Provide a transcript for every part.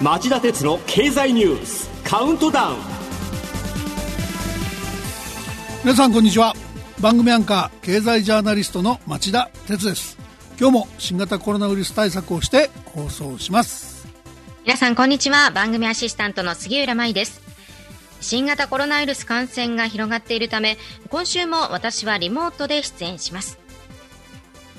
町田鉄の経済ニュースカウントダウン。皆さんこんにちは。番組アンカー経済ジャーナリストの町田鉄です。今日も新型コロナウイルス対策をして放送します。皆さんこんにちは。番組アシスタントの杉浦舞です新型コロナウイルス感染が広がっているため今週も私はリモートで出演します。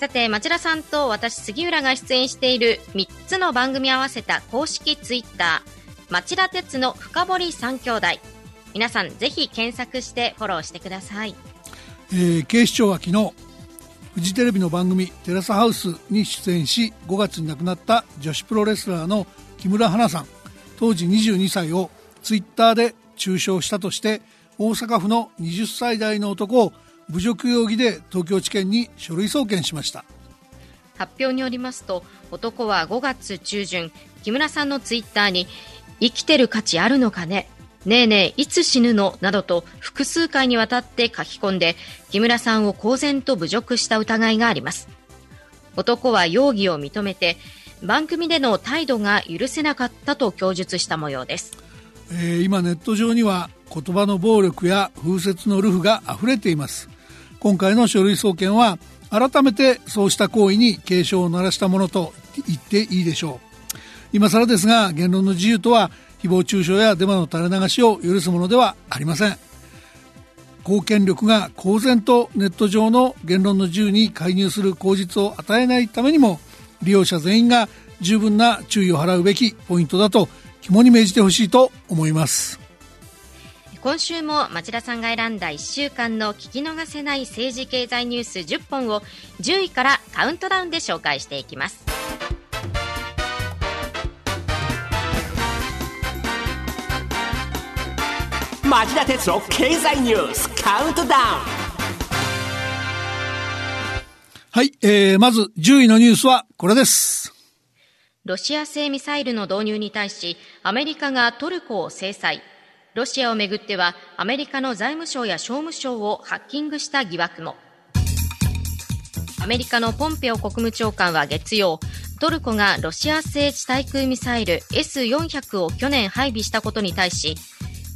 さて町田さんと私杉浦が出演している3つの番組合わせた公式ツイッター町田鉄の深堀三兄弟。皆さんぜひ検索してフォローしてください、えー、警視庁は昨日フジテレビの番組「テラスハウス」に出演し5月に亡くなった女子プロレスラーの木村花さん当時22歳をツイッターで中傷したとして大阪府の20歳代の男を侮辱容疑で東京地検に書類送検しました。発表によりますと男は5月中旬木村さんのツイッターに生きてる価値あるのかねねえねえいつ死ぬの？などと複数回にわたって書き込んで木村さんを公然と侮辱した疑いがあります。男は容疑を認めて番組での態度が許せなかったと供述した模様です、えー、今ネット上には言葉の暴力や風雪のルフが溢れています。今回の書類送検は改めてそうした行為に警鐘を鳴らしたものと言っていいでしょう。今更ですが言論の自由とは誹謗中傷やデマの垂れ流しを許すものではありません。公権力が公然とネット上の言論の自由に介入する口実を与えないためにも利用者全員が十分な注意を払うべきポイントだと肝に銘じてほしいと思います。今週も町田さんが選んだ1週間の聞き逃せない政治経済ニュース10本を10位からカウントダウンで紹介していきます。町田鉄の経済ニュースカウントダウン。はい、えー、まず10位のニュースはこれですロシア製ミサイルの導入に対しアメリカがトルコを制裁。ロシアをめぐってはアメリカの財務省や商務省をハッキングした疑惑も。アメリカのポンペオ国務長官は月曜トルコがロシア製地対空ミサイル S400 を去年配備したことに対し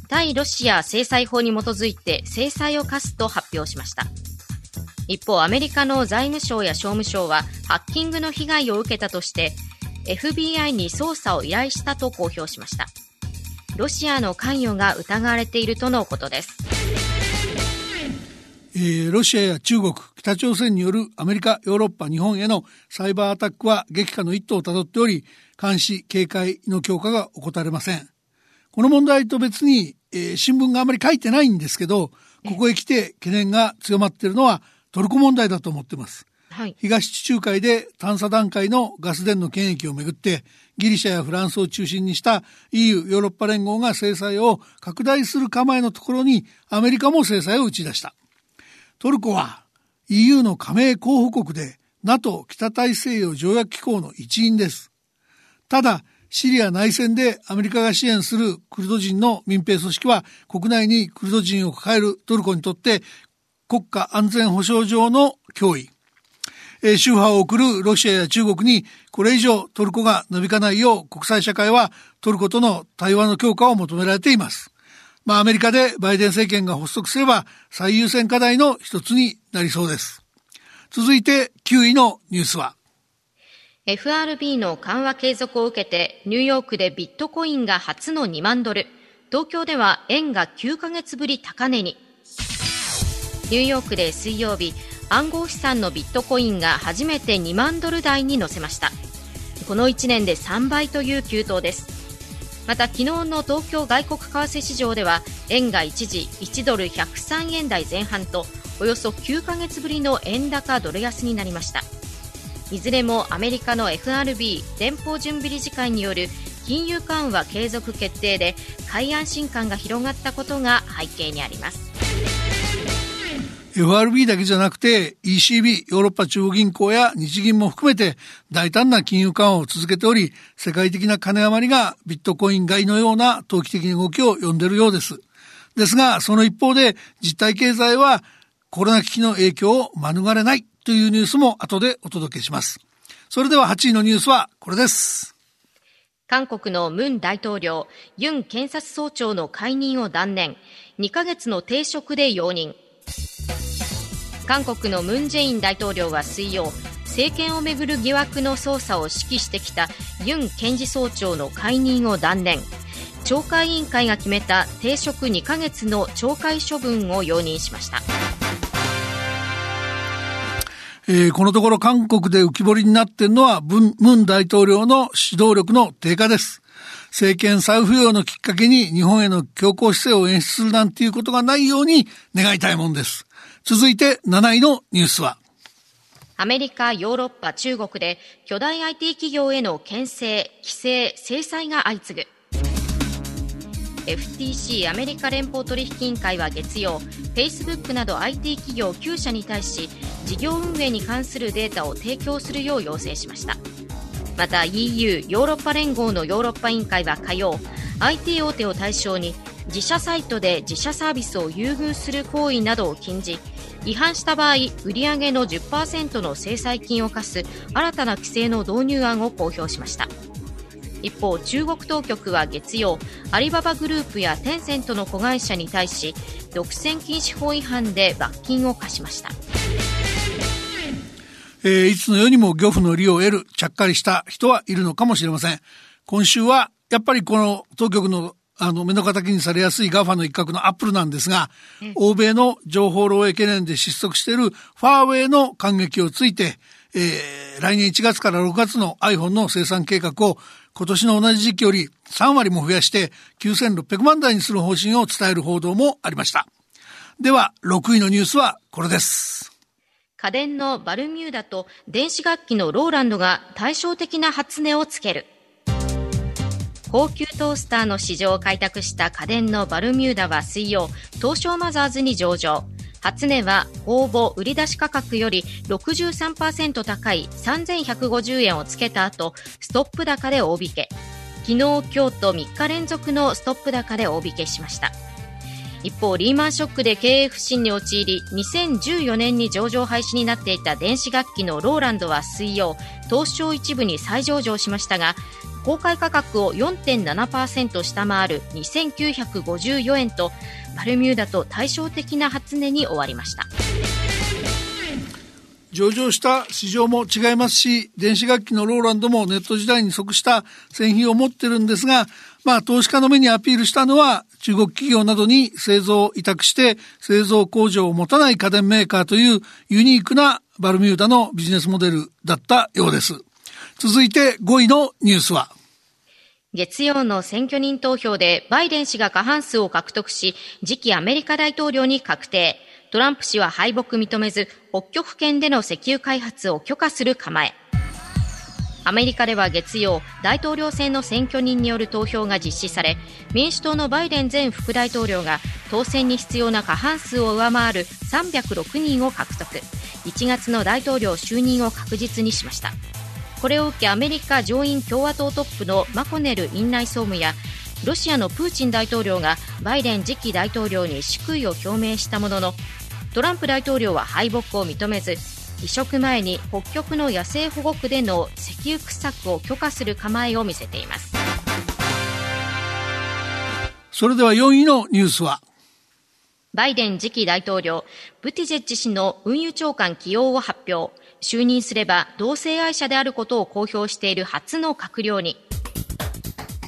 対ロシア制裁法に基づいて制裁を科すと発表しました。一方アメリカの財務省や商務省はハッキングの被害を受けたとして FBI に捜査を依頼したと公表しましたロシアの関与が疑われているとのことです。えー、ロシアや中国、北朝鮮によるアメリカ、ヨーロッパ、日本へのサイバーアタックは激化の一途をたどっており、監視、警戒の強化が怠れません。この問題と別に、えー、新聞があまり書いてないんですけど、ここへ来て懸念が強まっているのはトルコ問題だと思ってます。東地中海で探査段階のガス田の権益をめぐってギリシャやフランスを中心にした EU ヨーロッパ連合が制裁を拡大する構えのところにアメリカも制裁を打ち出した。トルコは EU の加盟候補国で NATO 北大西洋条約機構の一員です。ただシリア内戦でアメリカが支援するクルド人の民兵組織は国内にクルド人を抱えるトルコにとって国家安全保障上の脅威。えー、宗派を送るロシアや中国にこれ以上トルコが伸びかないよう国際社会はトルコとの対話の強化を求められています。まあアメリカでバイデン政権が発足すれば最優先課題の一つになりそうです。続いて9位のニュースは FRB の緩和継続を受けてニューヨークでビットコインが初の2万ドル東京では円が9ヶ月ぶり高値にニューヨークで水曜日暗号資産のビットコインが初めて2万ドル台に乗せました。この1年で3倍という急騰です。また昨日の東京外国為替市場では円が一時1ドル103円台前半とおよそ9ヶ月ぶりの円高ドル安になりました。いずれもアメリカの FRB 連邦準備理事会による金融緩和継続決定で買い安心感が広がったことが背景にあります。FRB だけじゃなくて ECB、ヨーロッパ中央銀行や日銀も含めて大胆な金融緩和を続けており、世界的な金余りがビットコイン買いのような投機的な動きを呼んでいるようです。ですが、その一方で実体経済はコロナ危機の影響を免れないというニュースも後でお届けします。それでは8位のニュースはこれです。韓国のムン大統領、ユン検察総長の解任を断念、2ヶ月の停職で容認。韓国のムン・ジェイン大統領は水曜、政権をめぐる疑惑の捜査を指揮してきたユン検事総長の解任を断念。懲戒委員会が決めた停職2ヶ月の懲戒処分を容認しました。えー、このところ韓国で浮き彫りになっているのはムン大統領の指導力の低下です。政権再浮揚のきっかけに日本への強硬姿勢を演出するなんていうことがないように願いたいもんです。続いて7位のニュースはアメリカ、ヨーロッパ、中国で巨大 IT 企業への牽制、規制、制裁が相次ぐ。FTC アメリカ連邦取引委員会は月曜 Facebook など IT 企業9社に対し事業運営に関するデータを提供するよう要請しましたまた EU ヨーロッパ連合のヨーロッパ委員会は火曜 IT 大手を対象に自社サイトで自社サービスを優遇する行為などを禁じ違反した場合売上の10%の制裁金を課す新たな規制の導入案を公表しました。一方中国当局は月曜アリババグループやテンセントの子会社に対し独占禁止法違反で罰金を課しました、えー、いつの世にも漁夫の利を得るちゃっかりした人はいるのかもしれません。今週はやっぱりこの当局のあの目の敵にされやすい GAFA の一角のアップルなんですが、欧米の情報漏洩懸念で失速しているファーウェイの感激をついて、えー、来年1月から6月の iPhone の生産計画を今年の同じ時期より3割も増やして9600万台にする方針を伝える報道もありました。では、6位のニュースはこれです。家電のバルミューダと電子楽器のローランドが対照的な初値をつける。高級トースターの市場を開拓した家電のバルミューダは水曜、東証マザーズに上場。初値は応募売出価格より63%高い3150円をつけた後、ストップ高で大引け。昨日、今日と3日連続のストップ高で大引けしました。一方、リーマンショックで経営不振に陥り、2014年に上場廃止になっていた電子楽器のローランドは水曜、東証一部に再上場しましたが、公開価格を4.7%下回る2954円とバルミューダと対照的な初値に終わりました上場した市場も違いますし電子楽器のローランドもネット時代に即した製品を持ってるんですがまあ投資家の目にアピールしたのは中国企業などに製造を委託して製造工場を持たない家電メーカーというユニークなバルミューダのビジネスモデルだったようです。続いて5位のニュースは？月曜の選挙人投票でバイデン氏が過半数を獲得し、次期アメリカ大統領に確定。トランプ氏は敗北認めず、北極圏での石油開発を許可する構え。アメリカでは月曜、大統領選の選挙人による投票が実施され、民主党のバイデン前副大統領が当選に必要な過半数を上回る306人を獲得。1月の大統領就任を確実にしました。これを受けアメリカ上院共和党トップのマコネル院内総務やロシアのプーチン大統領がバイデン次期大統領に祝意を表明したもののトランプ大統領は敗北を認めず移植前に北極の野生保護区での石油掘削を許可する構えを見せています。それでは4位のニュースは？バイデン次期大統領ブティジェッジ氏の運輸長官起用を発表就任すれば同性愛者であることを公表している初の閣僚に。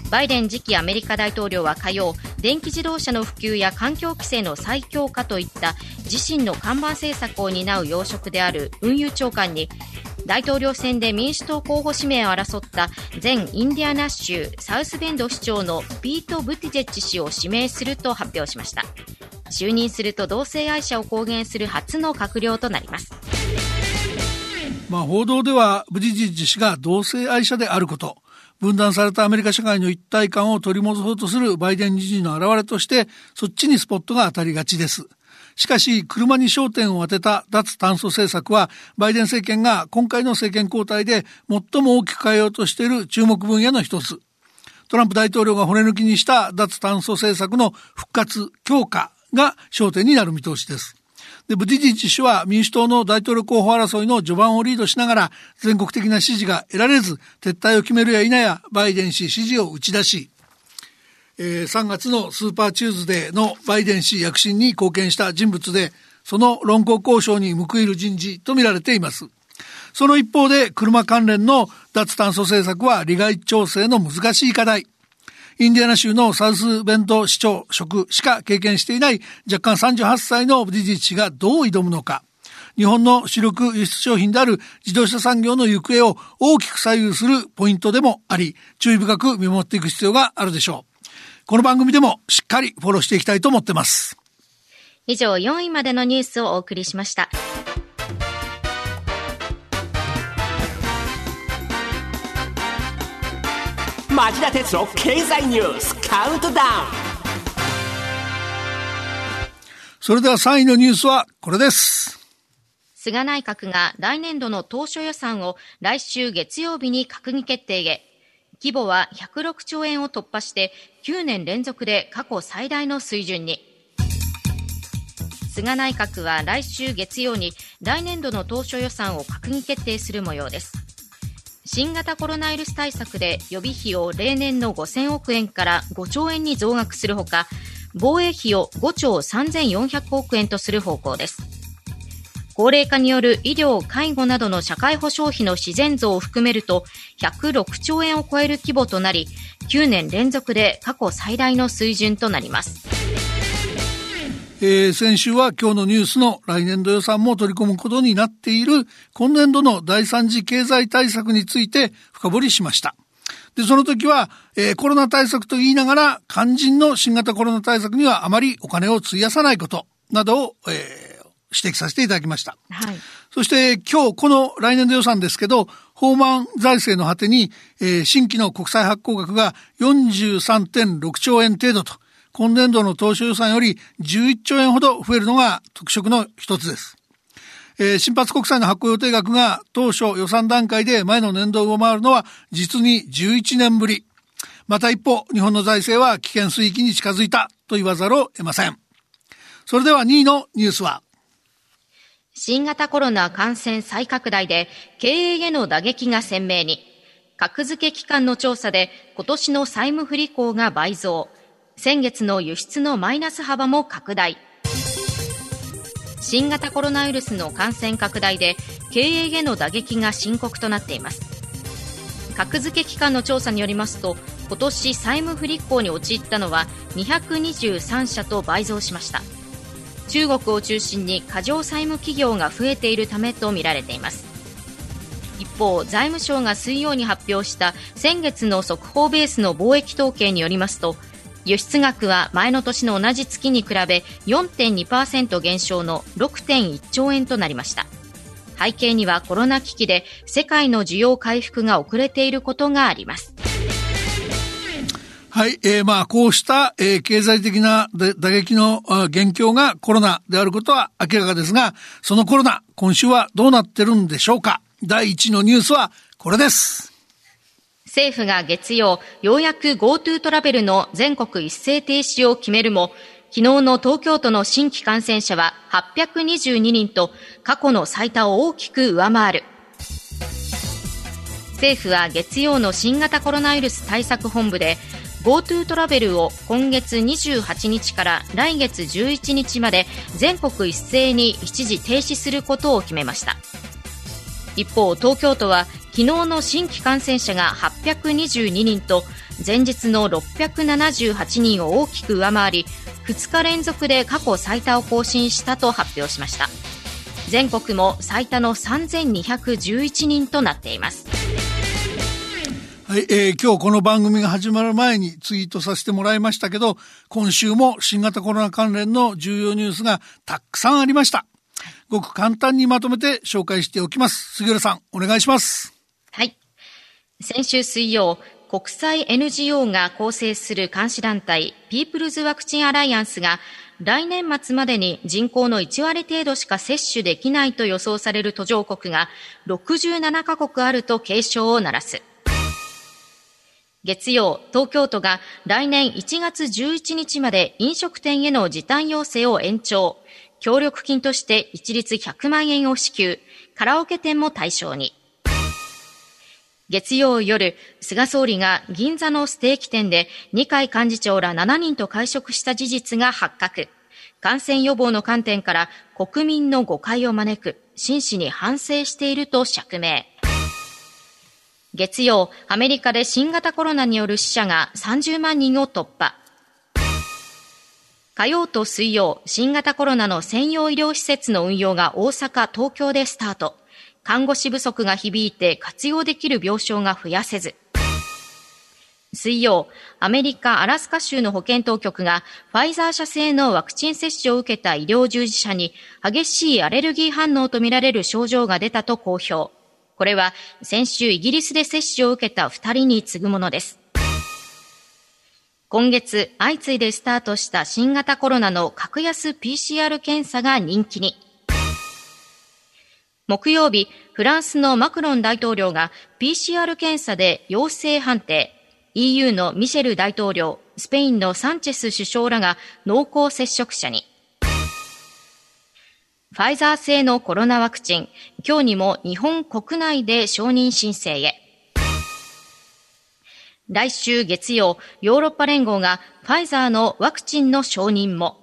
バイデン次期アメリカ大統領は火曜電気自動車の普及や環境規制の再強化といった自身の看板政策を担う要職である運輸長官に大統領選で民主党候補指名を争った前インディアナ州サウスベンド市長のピート・ブティジェッジ氏を指名すると発表しました。就任すると同性愛者を公言する初の閣僚となります。まあ、報道ではブジジッジ氏が同性愛者であること、分断されたアメリカ社会の一体感を取り戻そうとするバイデン時事の表れとして、そっちにスポットが当たりがちです。しかし、車に焦点を当てた脱炭素政策は、バイデン政権が今回の政権交代で最も大きく変えようとしている注目分野の一つ。トランプ大統領が骨抜きにした脱炭素政策の復活、強化が焦点になる見通しです。で、ブティジッチ氏は民主党の大統領候補争いの序盤をリードしながら全国的な支持が得られず、撤退を決めるや否やバイデン氏支持を打ち出し、えー、3月のスーパーチューズデーのバイデン氏躍進に貢献した人物で、その論功行賞に報いる人事とみられています。その一方で車関連の脱炭素政策は利害調整の難しい課題。インディアナ州のサウスベンド市長職しか経験していない弱冠38歳のブティジェッジがどう挑むのか。日本の主力輸出商品である自動車産業の行方を大きく左右するポイントでもあり、注意深く見守っていく必要があるでしょう。この番組でもしっかりフォローしていきたいと思ってます。以上4位までのニュースをお送りしました。町田鉄の経済ニュースカウントダウンそれでは3位のニュースはこれです。菅内閣が来年度の当初予算を来週月曜日に閣議決定へ。規模は106兆円を突破して9年連続で過去最大の水準に。菅内閣は来週月曜に来年度の当初予算を閣議決定する模様です新型コロナウイルス対策で予備費を例年の5000億円から5兆円に増額するほか防衛費を5兆3400億円とする方向です。高齢化による医療・介護などの社会保障費の自然増を含めると106兆円を超える規模となり9年連続で過去最大の水準となります。えー、先週は今日のニュースの来年度予算も取り込むことになっている今年度の第三次経済対策について深掘りしました。で、その時は、えー、コロナ対策と言いながら肝心の新型コロナ対策にはあまりお金を費やさないことなどを、えー、指摘させていただきました。はい。そして今日この来年度予算ですけど、法満財政の果てに、えー、新規の国債発行額が43.6兆円程度と、今年度の当初予算より11兆円ほど増えるのが特色の一つです。えー、新発国債の発行予定額が当初予算段階で前の年度を上回るのは実に11年ぶり。また一歩、日本の財政は危険水域に近づいたと言わざるを得ません。それでは2位のニュースは新型コロナ感染再拡大で経営への打撃が鮮明に、格付け機関の調査で今年の債務不履行が倍増。先月の輸出のマイナス幅も拡大。新型コロナウイルスの感染拡大で経営への打撃が深刻となっています。格付け機関の調査によりますと今年債務不履行に陥ったのは223社と倍増しました。中国を中心に過剰債務企業が増えているためとみられています。一方財務省が水曜に発表した先月の速報ベースの貿易統計によりますと輸出額は前の年の同じ月に比べ4.2%減少の6.1兆円となりました。背景にはコロナ危機で世界の需要回復が遅れていることがあります。はい、えー、まあ、こうした、えー、経済的な打撃の元凶がコロナであることは明らかですが、そのコロナ、今週はどうなってるんでしょうか。第1のニュースはこれです。政府が月曜、ようやく GoTo トラベルの全国一斉停止を決めるも、昨日の東京都の新規感染者は822人と過去の最多を大きく上回る。政府は月曜の新型コロナウイルス対策本部で GoTo トラベルを今月28日から来月11日まで全国一斉に一時停止することを決めました一方東京都は昨日の新規感染者が822人と前日の678人を大きく上回り2日連続で過去最多を更新したと発表しました。全国も最多の3211人となっています。はい、えー、今日この番組が始まる前にツイートさせてもらいましたけど今週も新型コロナ関連の重要ニュースがたくさんありました。ごく簡単にまとめて紹介しておきます。杉浦さんお願いします。はい。先週水曜、国際 NGO が構成する監視団体、ピープルズワクチンアライアンスが、来年末までに人口の1割程度しか接種できないと予想される途上国が67カ国あると警鐘を鳴らす。月曜、東京都が来年1月11日まで飲食店への時短要請を延長。協力金として一律100万円を支給、カラオケ店も対象に。月曜夜、菅総理が銀座のステーキ店で二階幹事長ら7人と会食した事実が発覚。感染予防の観点から国民の誤解を招く、真摯に反省していると釈明。月曜、アメリカで新型コロナによる死者が30万人を突破。火曜と水曜、新型コロナの専用医療施設の運用が大阪、東京でスタート。看護師不足が響いて活用できる病床が増やせず。水曜、アメリカ・アラスカ州の保健当局がファイザー社製のワクチン接種を受けた医療従事者に激しいアレルギー反応とみられる症状が出たと公表。これは先週イギリスで接種を受けた2人に次ぐものです。今月相次いでスタートした新型コロナの格安 PCR 検査が人気に。木曜日、フランスのマクロン大統領が PCR 検査で陽性判定、EU のミシェル大統領、スペインのサンチェス首相らが濃厚接触者に。ファイザー製のコロナワクチン、今日にも日本国内で承認申請へ。来週月曜、ヨーロッパ連合がファイザーのワクチンの承認も。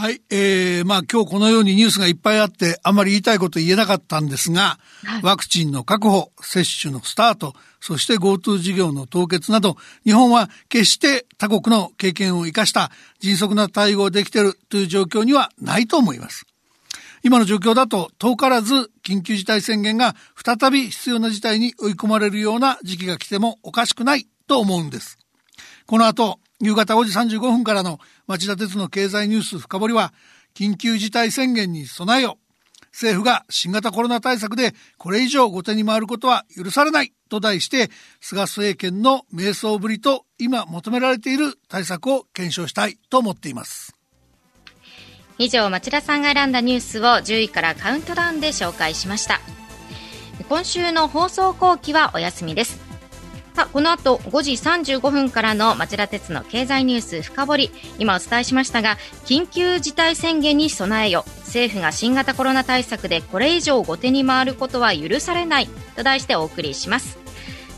はい。えー、まあ今日このようにニュースがいっぱいあって、あんまり言いたいこと言えなかったんですが、はい、ワクチンの確保、接種のスタート、そして GoTo 事業の凍結など、日本は決して他国の経験を生かした迅速な対応できているという状況にはないと思います。今の状況だと遠からず緊急事態宣言が再び必要な事態に追い込まれるような時期が来てもおかしくないと思うんです。この後、夕方5時35分からの町田鉄の経済ニュース深掘りは、緊急事態宣言に備えよ。政府が新型コロナ対策でこれ以上後手に回ることは許されないと題して、菅政権の迷走ぶりと今求められている対策を検証したいと思っています。以上、町田さんが選んだニュースを10位からカウントダウンで紹介しました。今週の放送後期はお休みです。さあ、この後5時35分からの町田鉄の経済ニュース深掘り、今お伝えしましたが、緊急事態宣言に備えよ。政府が新型コロナ対策でこれ以上後手に回ることは許されないと題してお送りします。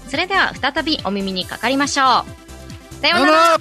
それでは再びお耳にかかりましょう。さようなら